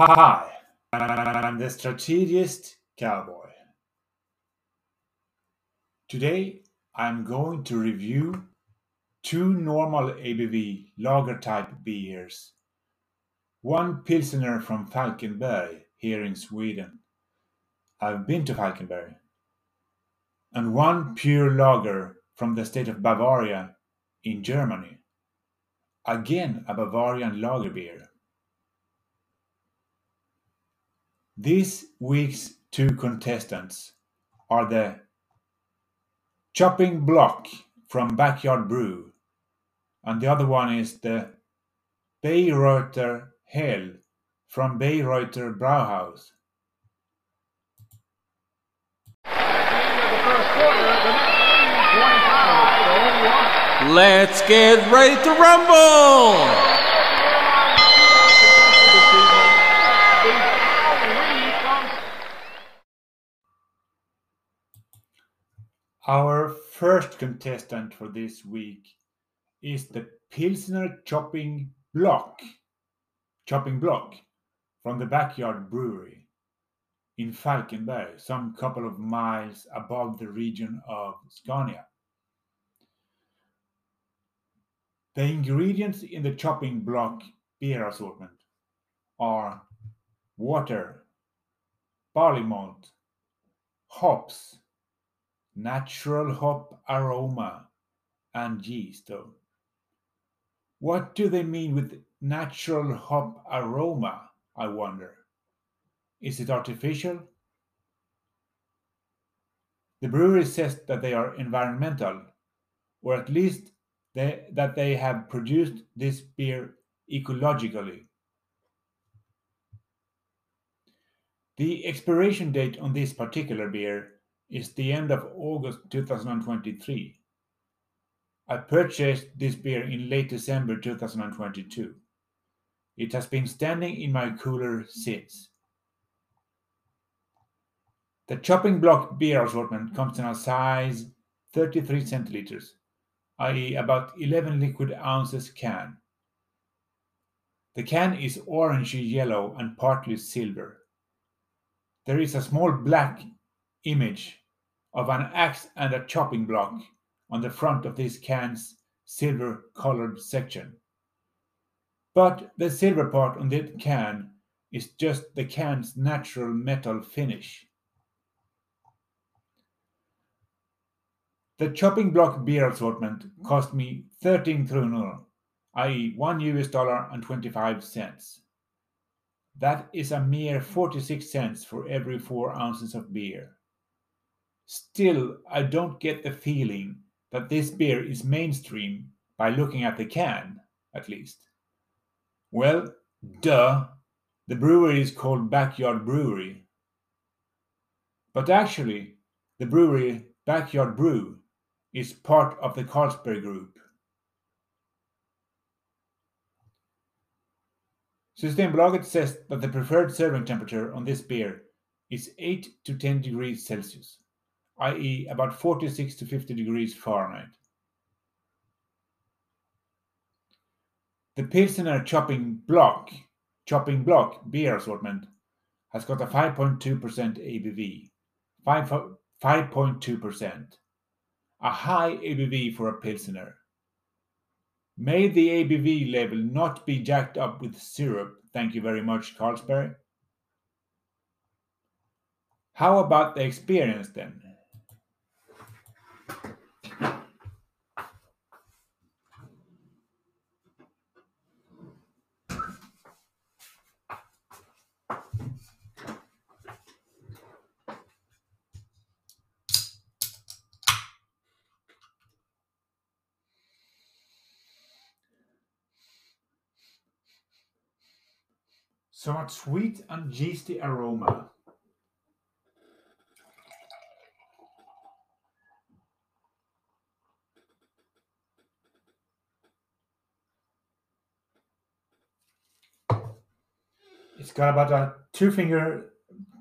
Hi, I'm the strategist cowboy. Today I'm going to review two normal ABV lager type beers, one Pilsner from Falkenberg here in Sweden. I've been to Falkenberg. And one pure lager from the state of Bavaria in Germany. Again, a Bavarian lager beer. This week's two contestants are the Chopping Block from Backyard Brew, and the other one is the Bayreuther Hell from Bayreuther Brauhaus. Let's get ready to rumble! Our first contestant for this week is the Pilsner Chopping Block, Chopping Block from the Backyard Brewery in Falkenberg, some couple of miles above the region of Scania. The ingredients in the chopping block beer assortment are water, barley malt, hops, natural hop aroma, and yeast. What do they mean with natural hop aroma, I wonder? Is it artificial? The brewery says that they are environmental, or at least they, that they have produced this beer ecologically. The expiration date on this particular beer is the end of August 2023. I purchased this beer in late December 2022. It has been standing in my cooler since. The chopping block beer assortment comes in a size 33 centiliters, i.e., about 11 liquid ounces can. The can is orangey yellow and partly silver. There is a small black image of an axe and a chopping block on the front of this can's silver colored section. But the silver part on the can is just the can's natural metal finish. The chopping block beer assortment cost me 13 kronor, i.e., 1 US dollar and 25 cents. That is a mere 46 cents for every 4 ounces of beer. Still, I don't get the feeling that this beer is mainstream by looking at the can, at least. Well, duh, the brewery is called Backyard Brewery. But actually, the brewery Backyard Brew is part of the Carlsberg Group. Systembolaget says that the preferred serving temperature on this beer is 8 to 10 degrees Celsius i.e., about 46 to 50 degrees Fahrenheit. The Pilsner chopping block, chopping block beer assortment has got a 5.2% ABV, 5.2%, a high ABV for a Pilsner. May the ABV level not be jacked up with syrup. Thank you very much, Carlsberg. How about the experience then? Somewhat sweet and yeasty aroma. It's got about a two finger,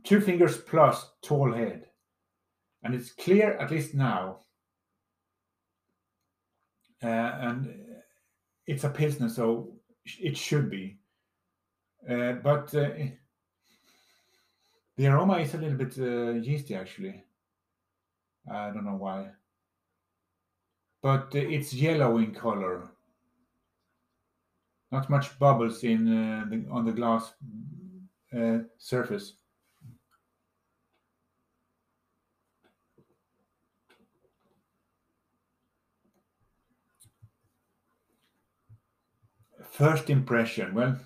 two fingers plus tall head, and it's clear at least now. Uh, and it's a pilsner, so it should be. Uh, but uh, the aroma is a little bit uh, yeasty, actually. I don't know why. But uh, it's yellow in color. Not much bubbles in uh, the, on the glass uh, surface. First impression, well,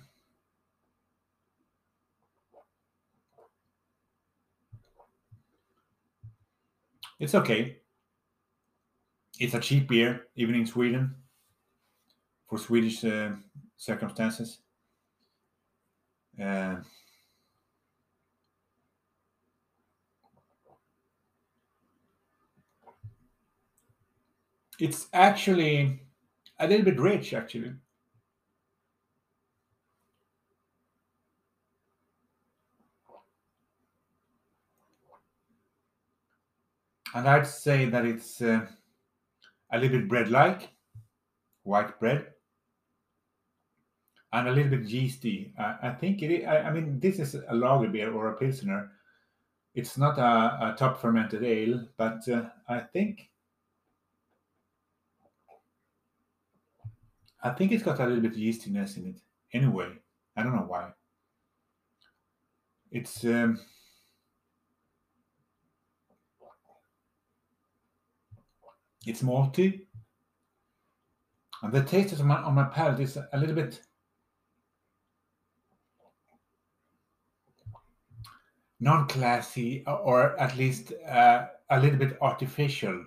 it's okay. It's a cheap beer, even in Sweden, for Swedish uh, circumstances. Uh, it's actually a little bit rich, actually. And I'd say that it's uh, a little bit bread-like, white bread, and a little bit yeasty. Uh, I think it. I, I, mean, this is a lager beer or a pilsner. It's not a, a top fermented ale, but uh, I think I think it's got a little bit yeastiness in it. Anyway, I don't know why. It's um, it's malty, and the taste on my, on my palate is a little bit non-classy or at least uh, a little bit artificial.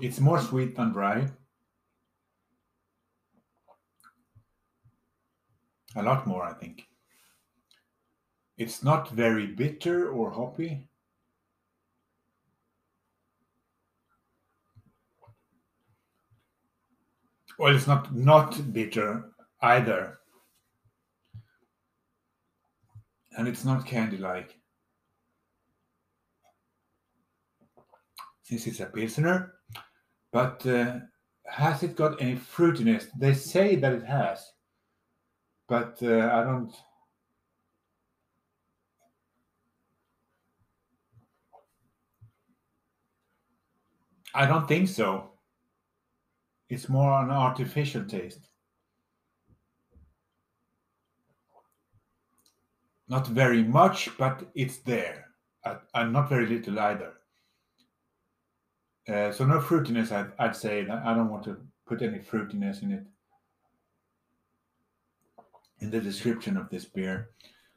It's more sweet than dry. A lot more, I think. It's not very bitter or hoppy. Well, it's not not bitter either. And it's not candy-like. Since it's a Pilsner, but uh, has it got any fruitiness? They say that it has, but uh, I don't I don't think so. It's more an artificial taste. Not very much, but it's there. And not very little either. Uh, so no fruitiness, I'd, I'd, say. I don't want to put any fruitiness in it in the description of this beer.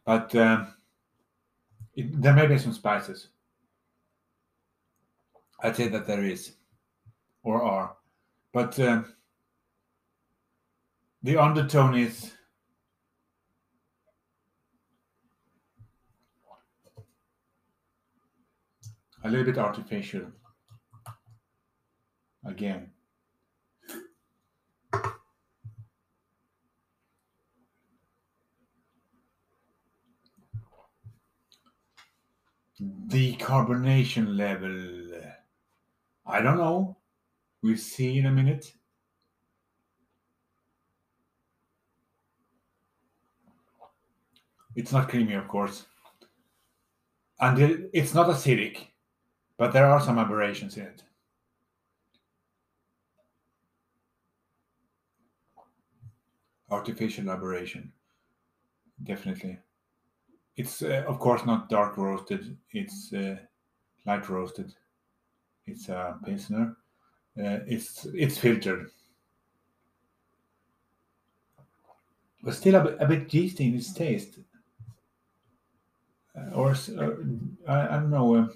But um, it, there may be some spices. I'd say that there is, or are, but uh, the undertone is a little bit artificial. Again. The carbonation level I don't know. We'll see in a minute. It's not creamy, of course. And it's not acidic, but there are some aberrations in it. Artificial aberration, definitely. It's, uh, of course, not dark roasted, it's uh, light roasted. It's a pilsner. Uh, it's it's filtered, but still a bit, yeasty in its taste. Uh, or I, I, don't know. Uh,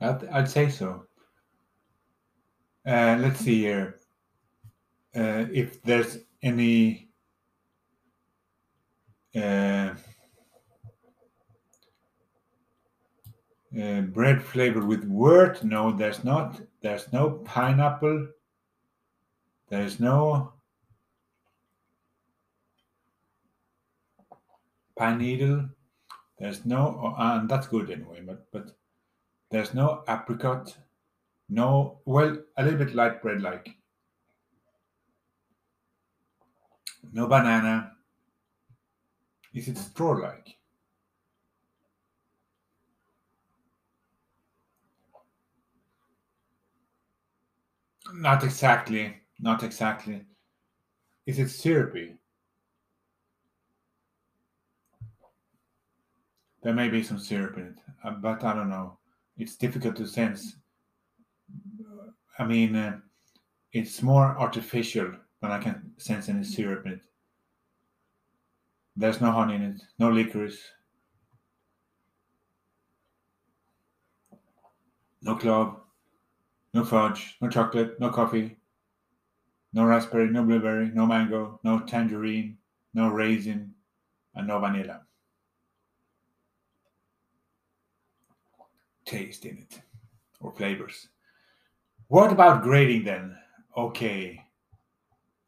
I'd, I'd say so. Uh, let's see here. Uh, if there's any uh, Uh, bread flavored with wort? No, there's not. There's no pineapple. There's no pine needle. There's no, oh, and that's good anyway. But but there's no apricot. No, well, a little bit light bread like. No banana. Is it straw like? Not exactly. Not exactly. Is it syrupy? There may be some syrup in it, uh, but I don't know. It's difficult to sense. I mean, uh, it's more artificial when I can sense any syrup in it. There's no honey in it, no licorice, no clove, no fudge, no chocolate, no coffee, no raspberry, no blueberry, no mango, no tangerine, no raisin, and no vanilla. Taste in it or flavors. What about grading then? Okay.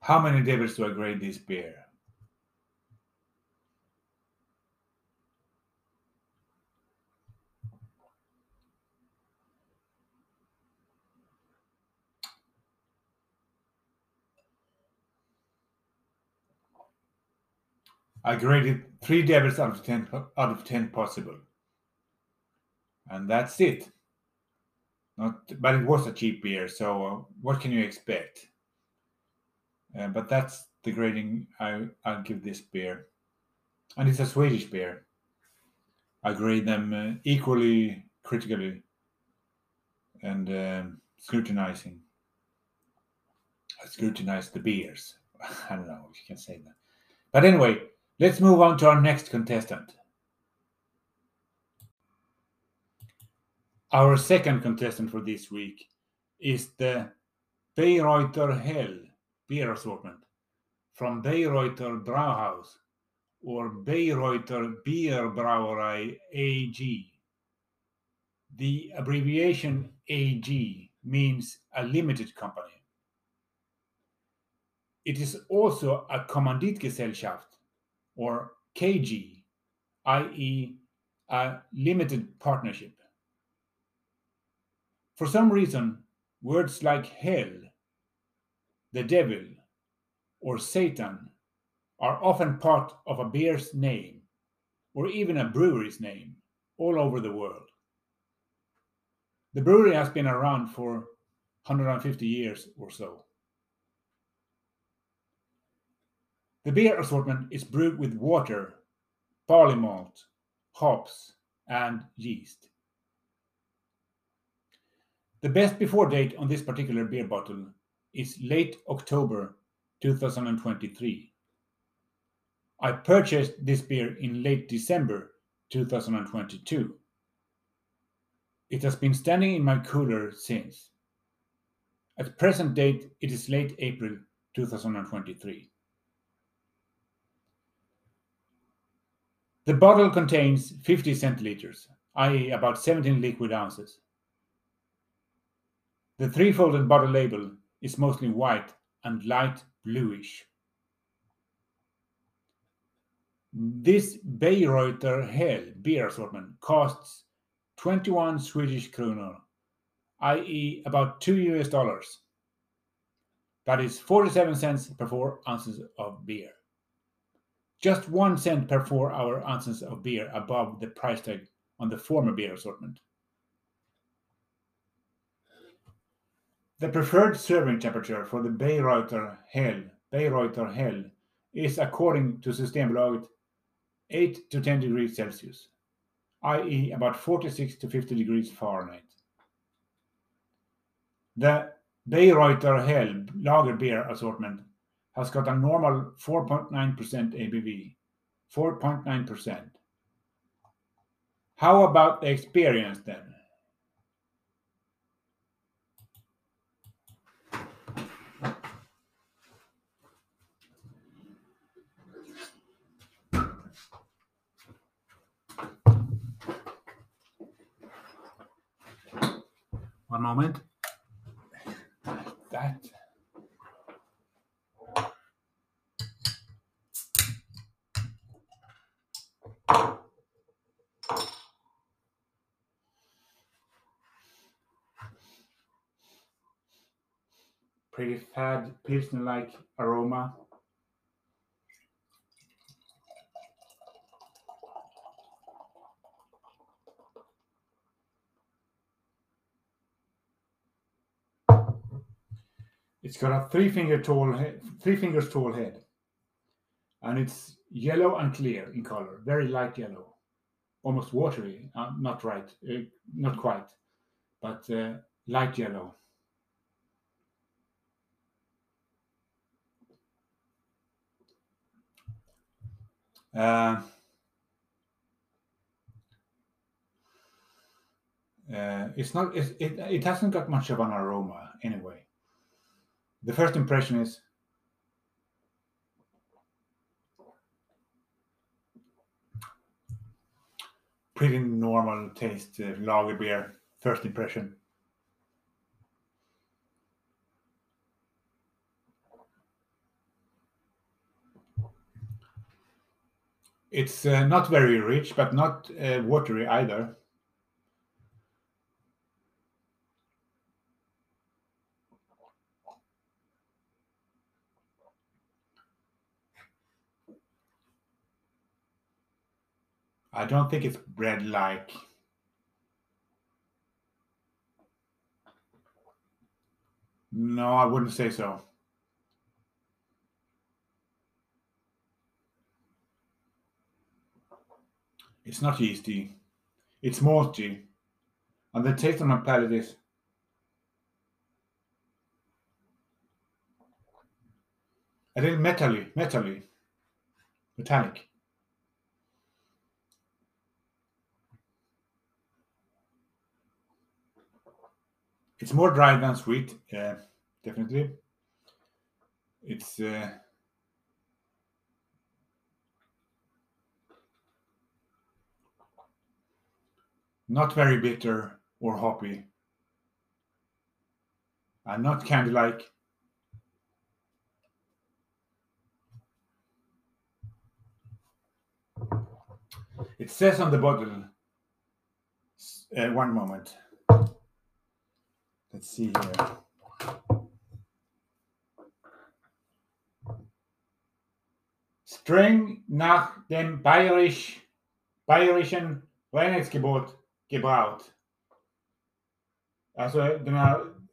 How many devils do I grade this beer? I graded three devils out of ten out of ten possible, and that's it. Not, but it was a cheap beer, so uh, what can you expect? Uh, but that's the grading I I'll give this beer, and it's a Swedish beer. I grade them uh, equally critically and um, scrutinizing. I scrutinize the beers. I don't know if you can say that, but anyway, Let's move on to our next contestant. Our second contestant for this week is the Bayreuther Hell beer assortment from Bayreuther Brauhaus or Bayreuther Bierbrauerei AG. The abbreviation AG means a limited company. It is also a Kommanditgesellschaft or KG, i.e., a limited partnership. For some reason, words like hell, the devil, or Satan are often part of a beer's name or even a brewery's name all over the world. The brewery has been around for 150 years or so. The beer assortment is brewed with water, barley malt, hops, and yeast. The best before date on this particular beer bottle is late October 2023. I purchased this beer in late December 2022. It has been standing in my cooler since. At present date, it is late April 2023. The bottle contains 50 centiliters, i.e., about 17 liquid ounces. The three folded bottle label is mostly white and light bluish. This Bayreuther Hell beer assortment costs 21 Swedish kronor, i.e., about 2 US dollars. That is 47 cents per 4 ounces of beer just one cent per four hour ounces of beer above the price tag on the former beer assortment. The preferred serving temperature for the Bayreuther Hell, Bayreuther Hell is according to Systembolaget 8 to 10 degrees Celsius, i.e. about 46 to 50 degrees Fahrenheit. The Bayreuther Hell lager beer assortment has got a normal 4.9% ABV. 4.9%. How about the experience then? One moment. That. Pretty fad, pilsner-like aroma. It's got a three finger tall head, three fingers tall head, and it's yellow and clear in color, very light yellow, almost watery. Uh, not right, uh, not quite, but uh, light yellow. Uh, uh, it's not. It's, it it hasn't got much of an aroma anyway. The first impression is pretty normal taste uh, lager beer. First impression. It's uh, not very rich, but not uh, watery either. I don't think it's bread like. No, I wouldn't say so. It's not yeasty. It's malty. And the taste on my palate is a little metally, metally, metallic. It's more dry than sweet, yeah, definitely. It's uh, not very bitter or hoppy, and not candy-like. It says on the bottle. Uh, one moment. Let's see here. Streng nach dem bayerisch, bayerischen Reinheitsgebot gebraut. Also, den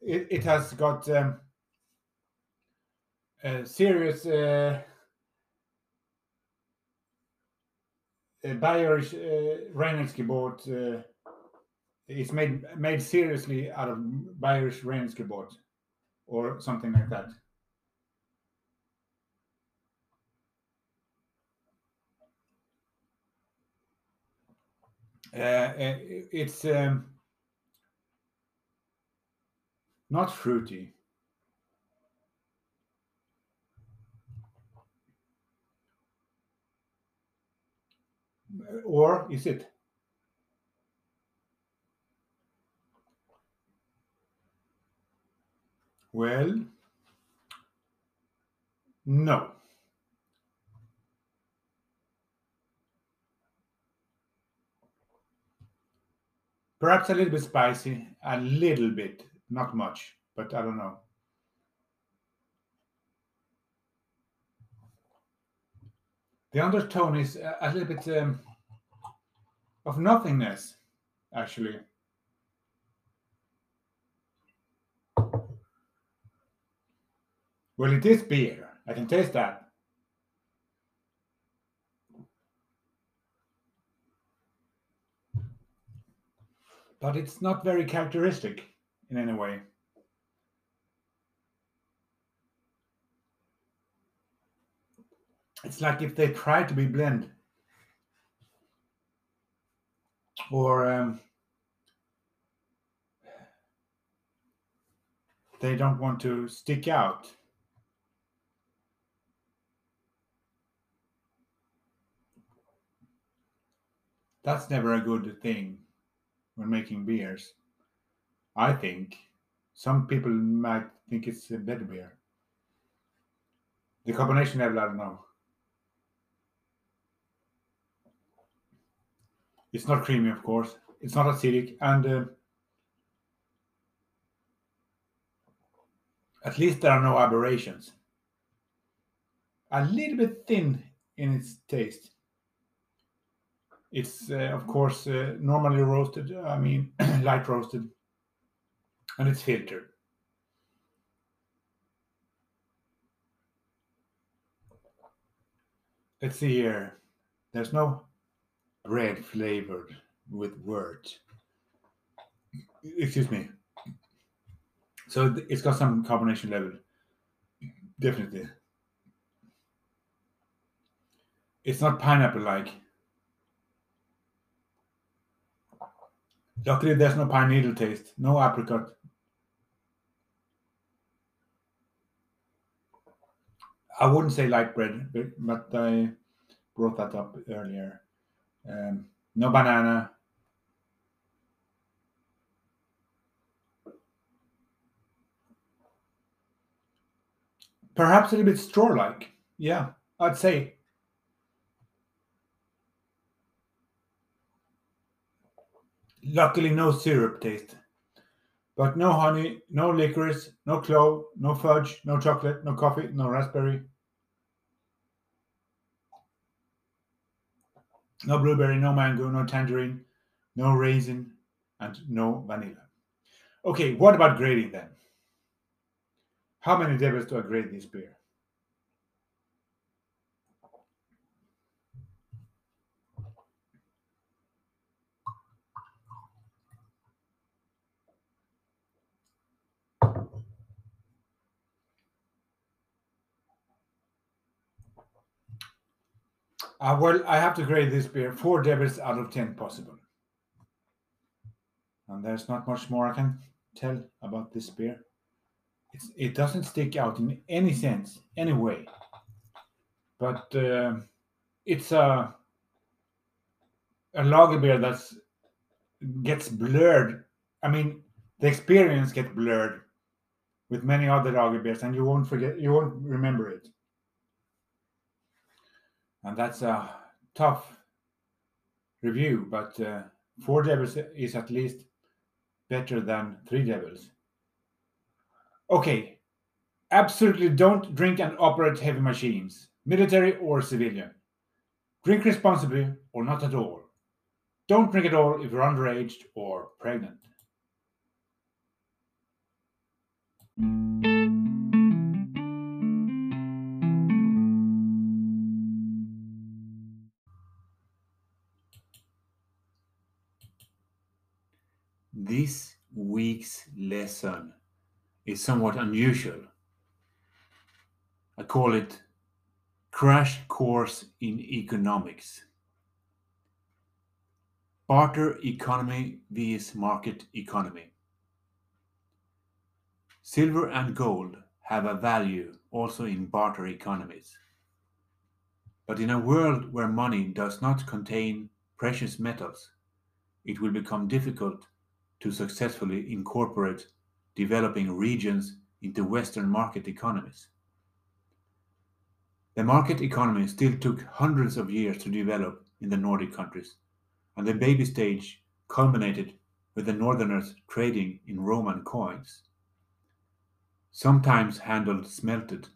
it, it has got um, a serious uh, uh, Bayerisch uh, Reinheitsgebot uh, it's made made seriously out of Bayerisch Reinheitsgebot or something like that. Uh, it's um, not fruity. Or is it? Well, no. Perhaps a little bit spicy, a little bit, not much, but I don't know. The undertone is a, a little bit um, of nothingness, actually. Well, it is beer. I can taste that. But it's not very characteristic in any way. It's like if they try to be blend. Or um, they don't want to stick out. That's never a good thing when making beers. I think some people might think it's a better beer. The carbonation level, I don't know. It's not creamy, of course. It's not acidic, and uh, at least there are no aberrations. A little bit thin in its taste. It's, uh, of course, uh, normally roasted, I mean, light roasted, and it's filtered. Let's see here. There's no bread flavored with wort. Excuse me. So it's got some carbonation level. Definitely. It's not pineapple like. Luckily, there's no pine needle taste, no apricot. I wouldn't say light bread, but I brought that up earlier. Um, no banana. Perhaps a little bit straw-like. Yeah, I'd say. Luckily, no syrup taste. But no honey, no licorice, no clove, no fudge, no chocolate, no coffee, no raspberry. No blueberry, no mango, no tangerine, no raisin, and no vanilla. Okay, what about grading then? How many devils do I grade this beer? Uh, well, I have to grade this beer four devils out of 10 possible. And there's not much more I can tell about this beer. It's, it doesn't stick out in any sense, any way. But uh, it's a, a lager beer that gets blurred. I mean, the experience gets blurred with many other lager beers, and you won't forget, you won't remember it and that's a tough review. But uh, four devils is at least better than three devils. Okay, absolutely don't drink and operate heavy machines, military or civilian. Drink responsibly or not at all. Don't drink at all if you're underage or pregnant. Is somewhat unusual. I call it Crash Course in Economics. Barter economy vs market economy. Silver and gold have a value also in barter economies. But in a world where money does not contain precious metals, it will become difficult to successfully incorporate developing regions into Western market economies. The market economy still took hundreds of years to develop in the Nordic countries, and the baby stage culminated with the Northerners trading in Roman coins, sometimes handled smelted,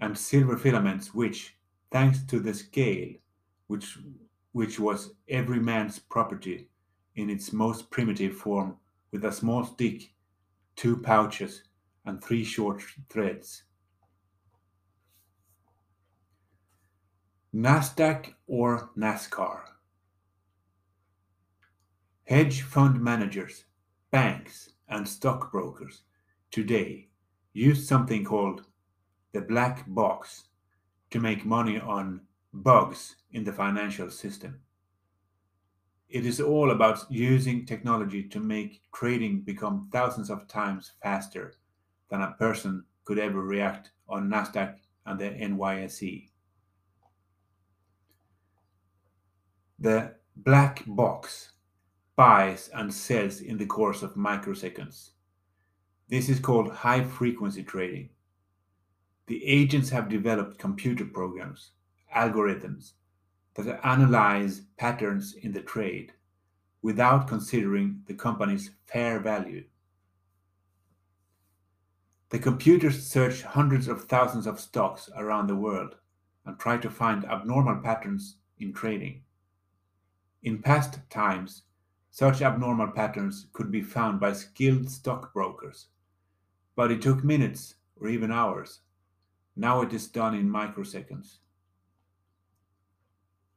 and silver filaments, which, thanks to the scale, which, which was every man's property, in its most primitive form with a small stick, two pouches, and three short threads. NASDAQ or NASCAR. Hedge fund managers, banks, and stockbrokers today use something called the black box to make money on bugs in the financial system it is all about using technology to make trading become thousands of times faster than a person could ever react on Nasdaq and the NYSE. The black box buys and sells in the course of microseconds. This is called high frequency trading. The agents have developed computer programs, algorithms, that analyze patterns in the trade without considering the company's fair value. The computers search hundreds of thousands of stocks around the world and try to find abnormal patterns in trading. In past times, such abnormal patterns could be found by skilled stockbrokers, but it took minutes or even hours. Now it is done in microseconds.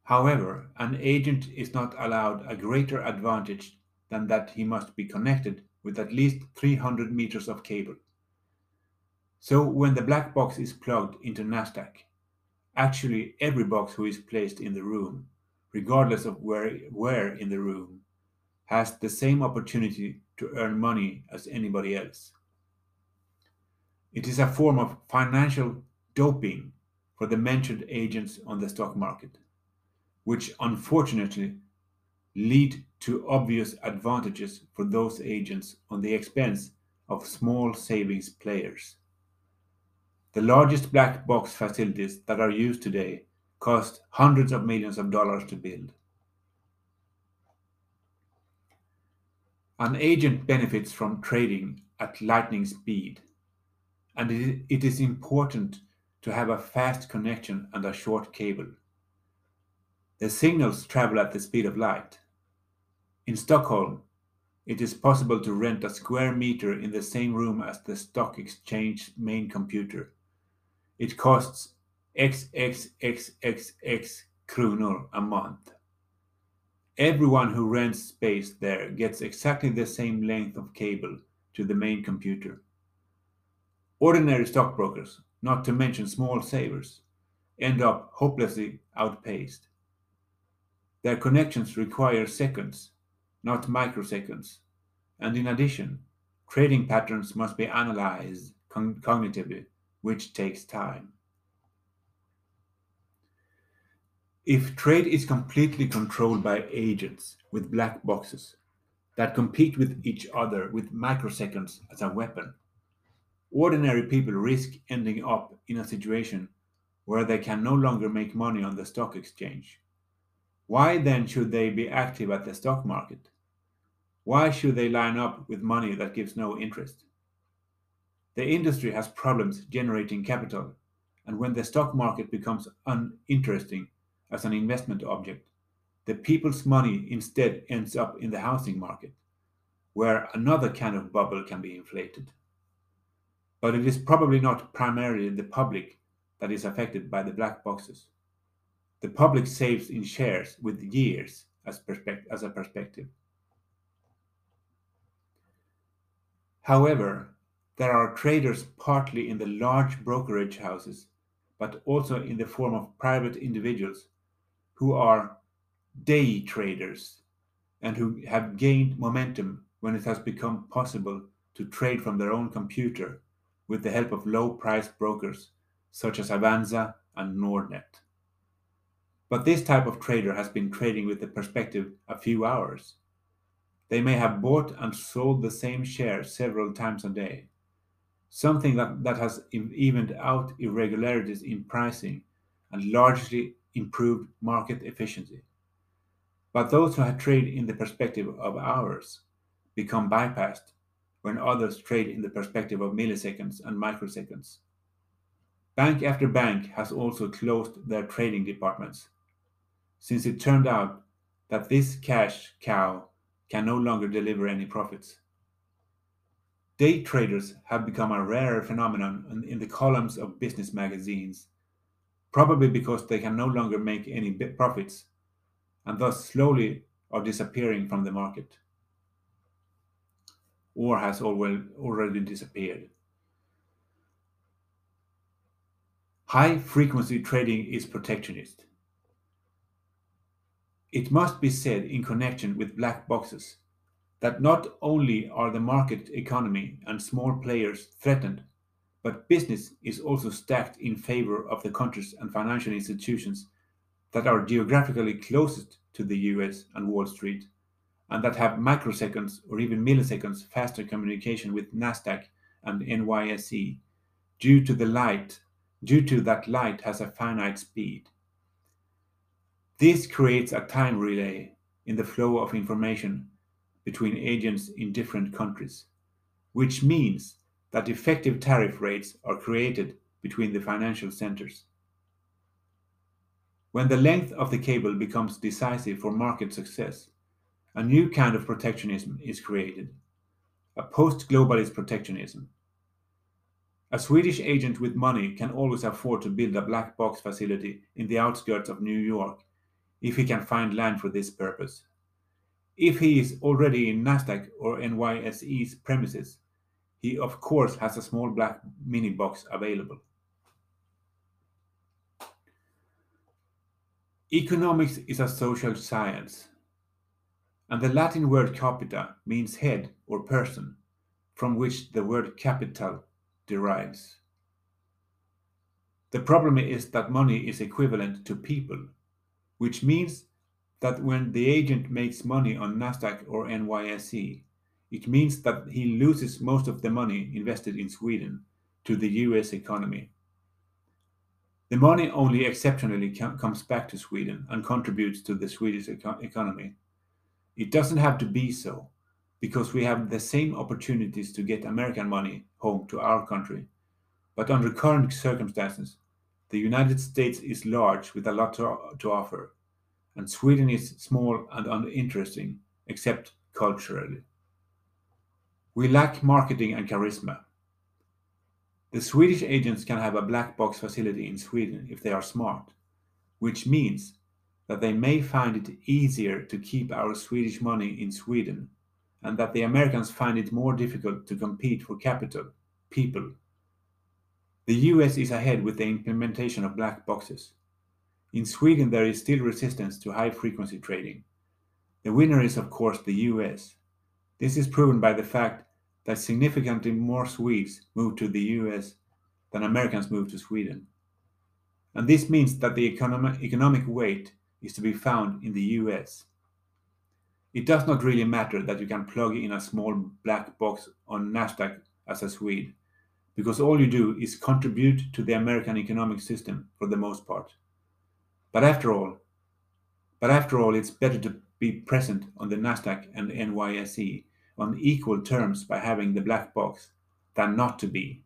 However, an agent is not allowed a greater advantage than that he must be connected with at least 300 meters of cable. So when the black box is plugged into Nasdaq, actually every box who is placed in the room, regardless of where, where in the room, has the same opportunity to earn money as anybody else. It is a form of financial doping for the mentioned agents on the stock market, which unfortunately lead to obvious advantages for those agents on the expense of small savings players. The largest black box facilities that are used today cost hundreds of millions of dollars to build. An agent benefits from trading at lightning speed, and it is important to have a fast connection and a short cable. The signals travel at the speed of light. In Stockholm, it is possible to rent a square meter in the same room as the stock exchange main computer it costs XXXXX kronor a month. Everyone who rents space there gets exactly the same length of cable to the main computer. Ordinary stockbrokers, not to mention small savers, end up hopelessly outpaced. Their connections require seconds, not microseconds, and in addition, trading patterns must be analyzed cognitively which takes time. If trade is completely controlled by agents with black boxes that compete with each other with microseconds as a weapon, ordinary people risk ending up in a situation where they can no longer make money on the stock exchange. Why then should they be active at the stock market? Why should they line up with money that gives no interest? The industry has problems generating capital, and when the stock market becomes uninteresting as an investment object, the people's money instead ends up in the housing market, where another kind of bubble can be inflated. But it is probably not primarily the public that is affected by the black boxes. The public saves in shares with years as, as a perspective. However, there are traders partly in the large brokerage houses, but also in the form of private individuals who are day traders and who have gained momentum when it has become possible to trade from their own computer with the help of low priced brokers such as Avanza and Nordnet. But this type of trader has been trading with the perspective a few hours. They may have bought and sold the same share several times a day something that, that has evened out irregularities in pricing and largely improved market efficiency. But those who trade in the perspective of hours become bypassed when others trade in the perspective of milliseconds and microseconds. Bank after bank has also closed their trading departments, since it turned out that this cash cow can no longer deliver any profits. Day traders have become a rare phenomenon in the columns of business magazines, probably because they can no longer make any profits and thus slowly are disappearing from the market or has already disappeared. High frequency trading is protectionist. It must be said in connection with black boxes that not only are the market economy and small players threatened, but business is also stacked in favor of the countries and financial institutions that are geographically closest to the US and Wall Street and that have microseconds or even milliseconds faster communication with Nasdaq and NYSE due to the light due to that light has a finite speed. This creates a time relay in the flow of information between agents in different countries, which means that effective tariff rates are created between the financial centers. When the length of the cable becomes decisive for market success, a new kind of protectionism is created, a post globalist protectionism. A Swedish agent with money can always afford to build a black box facility in the outskirts of New York if he can find land for this purpose. If he is already in Nasdaq or NYSE's premises, he of course has a small black mini box available. Economics is a social science, and the Latin word capita means head or person, from which the word capital derives. The problem is that money is equivalent to people, which means that when the agent makes money on Nasdaq or NYSE, it means that he loses most of the money invested in Sweden to the US economy. The money only exceptionally comes back to Sweden and contributes to the Swedish eco economy. It doesn't have to be so, because we have the same opportunities to get American money home to our country. But under current circumstances, the United States is large with a lot to, to offer, and Sweden is small and uninteresting, except culturally. We lack marketing and charisma. The Swedish agents can have a black box facility in Sweden if they are smart, which means that they may find it easier to keep our Swedish money in Sweden and that the Americans find it more difficult to compete for capital, people. The US is ahead with the implementation of black boxes. In Sweden, there is still resistance to high frequency trading. The winner is, of course, the US. This is proven by the fact that significantly more Swedes move to the US than Americans move to Sweden. And this means that the economic, economic weight is to be found in the US. It does not really matter that you can plug in a small black box on Nasdaq as a Swede, because all you do is contribute to the American economic system for the most part. But after all, but after all, it's better to be present on the Nasdaq and the NYSE on equal terms by having the black box than not to be.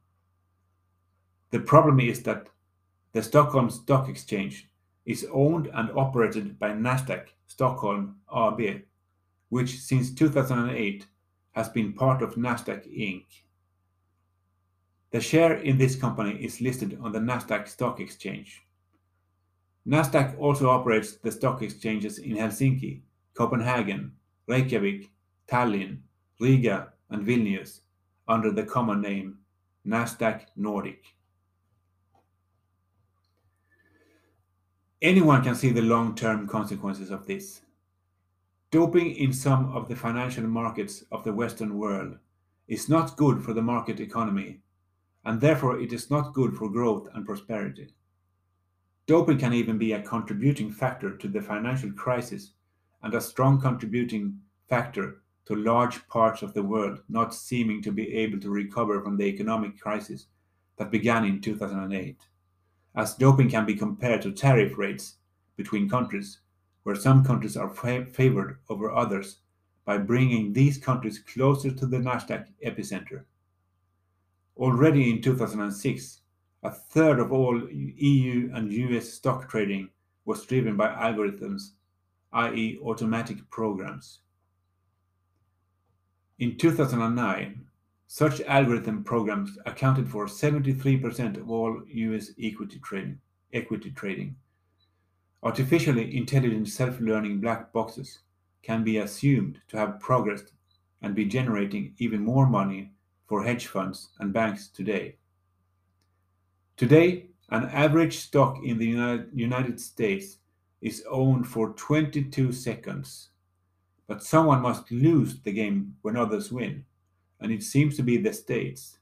The problem is that the Stockholm Stock Exchange is owned and operated by Nasdaq Stockholm AB, which since 2008 has been part of Nasdaq Inc. The share in this company is listed on the Nasdaq Stock Exchange. Nasdaq also operates the stock exchanges in Helsinki, Copenhagen, Reykjavik, Tallinn, Riga, and Vilnius under the common name Nasdaq Nordic. Anyone can see the long term consequences of this. Doping in some of the financial markets of the Western world is not good for the market economy, and therefore it is not good for growth and prosperity. Doping can even be a contributing factor to the financial crisis and a strong contributing factor to large parts of the world not seeming to be able to recover from the economic crisis that began in 2008, as doping can be compared to tariff rates between countries, where some countries are fa- favored over others by bringing these countries closer to the Nasdaq epicenter. Already in 2006, a third of all EU and US stock trading was driven by algorithms, i.e., automatic programs. In 2009, such algorithm programs accounted for 73% of all US equity trading. Equity trading. Artificially intelligent self-learning black boxes can be assumed to have progressed and be generating even more money for hedge funds and banks today. Today, an average stock in the United States is owned for 22 seconds but someone must lose the game when others win, and it seems to be the states,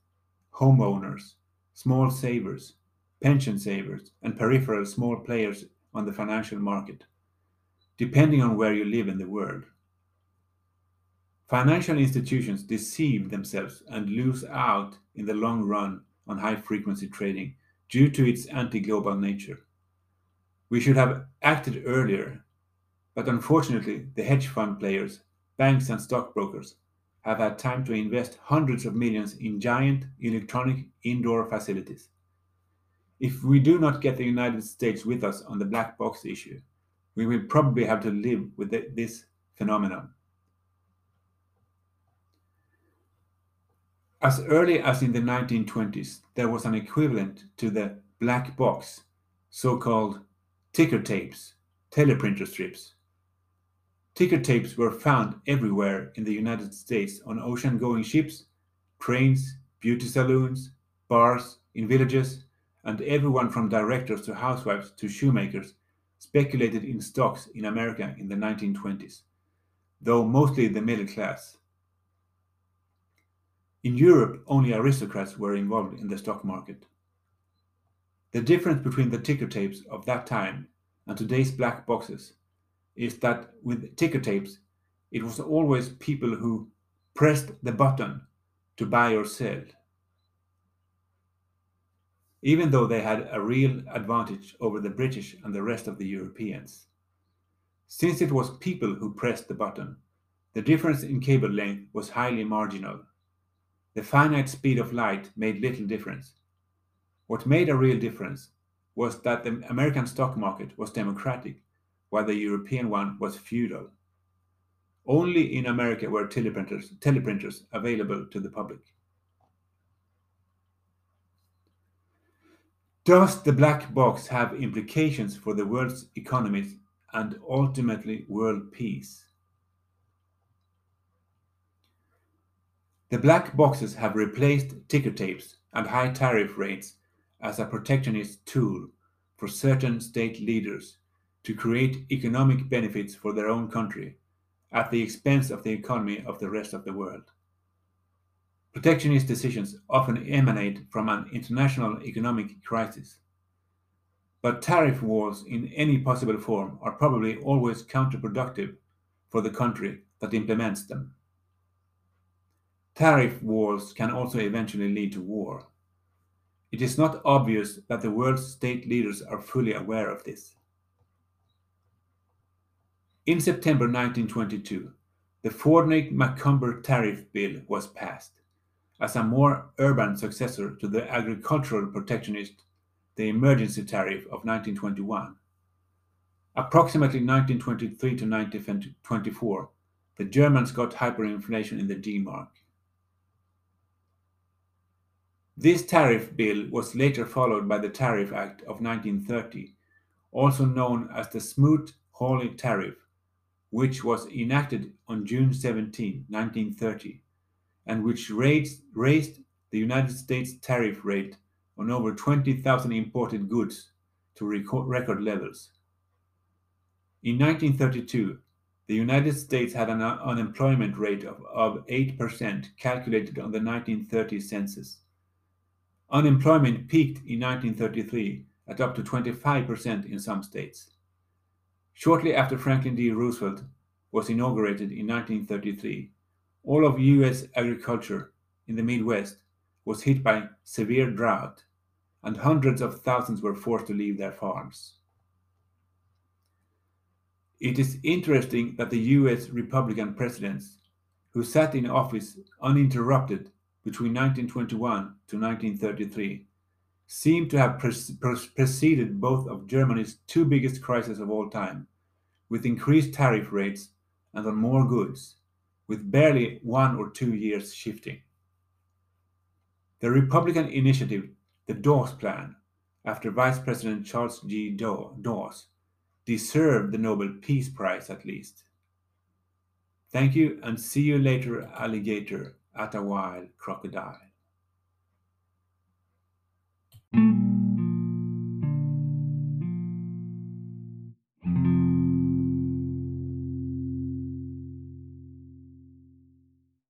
homeowners, small savers, pension savers, and peripheral small players on the financial market, depending on where you live in the world. Financial institutions deceive themselves and lose out in the long run on high frequency trading due to its anti global nature. We should have acted earlier, but unfortunately, the hedge fund players, banks, and stockbrokers have had time to invest hundreds of millions in giant electronic indoor facilities. If we do not get the United States with us on the black box issue, we will probably have to live with this phenomenon. As early as in the 1920s, there was an equivalent to the black box, so called ticker tapes, teleprinter strips. Ticker tapes were found everywhere in the United States on ocean going ships, trains, beauty saloons, bars, in villages, and everyone from directors to housewives to shoemakers speculated in stocks in America in the 1920s, though mostly the middle class. In Europe, only aristocrats were involved in the stock market. The difference between the ticker tapes of that time and today's black boxes is that with ticker tapes, it was always people who pressed the button to buy or sell. Even though they had a real advantage over the British and the rest of the Europeans. Since it was people who pressed the button, the difference in cable length was highly marginal. The finite speed of light made little difference. What made a real difference was that the American stock market was democratic, while the European one was feudal. Only in America were teleprinters, teleprinters available to the public. Does the black box have implications for the world's economies and ultimately world peace? The black boxes have replaced ticker tapes and high tariff rates as a protectionist tool for certain state leaders to create economic benefits for their own country at the expense of the economy of the rest of the world. Protectionist decisions often emanate from an international economic crisis. But tariff wars in any possible form are probably always counterproductive for the country that implements them. Tariff wars can also eventually lead to war. It is not obvious that the world's state leaders are fully aware of this. In September 1922, the Fordney-McCumber Tariff Bill was passed as a more urban successor to the agricultural protectionist, the Emergency Tariff of 1921. Approximately 1923 to 1924, the Germans got hyperinflation in the D-mark. This tariff bill was later followed by the Tariff Act of 1930, also known as the Smoot-Hawley Tariff, which was enacted on June 17, 1930, and which raised, raised the United States tariff rate on over 20,000 imported goods to record levels. In 1932, the United States had an unemployment rate of, of 8% calculated on the 1930 census. Unemployment peaked in 1933 at up to 25% in some states. Shortly after Franklin D. Roosevelt was inaugurated in 1933, all of U.S. agriculture in the Midwest was hit by severe drought, and hundreds of thousands were forced to leave their farms. It is interesting that the US Republican presidents, who sat in office uninterrupted between 1921 to 1933 seem to have preceded both of Germany's two biggest crises of all time, with increased tariff rates and on more goods, with barely one or two years shifting. The Republican initiative, the Dawes Plan, after Vice President Charles G. Dawes, deserved the Nobel Peace Prize at least. Thank you and see you later, alligator at a wild crocodile.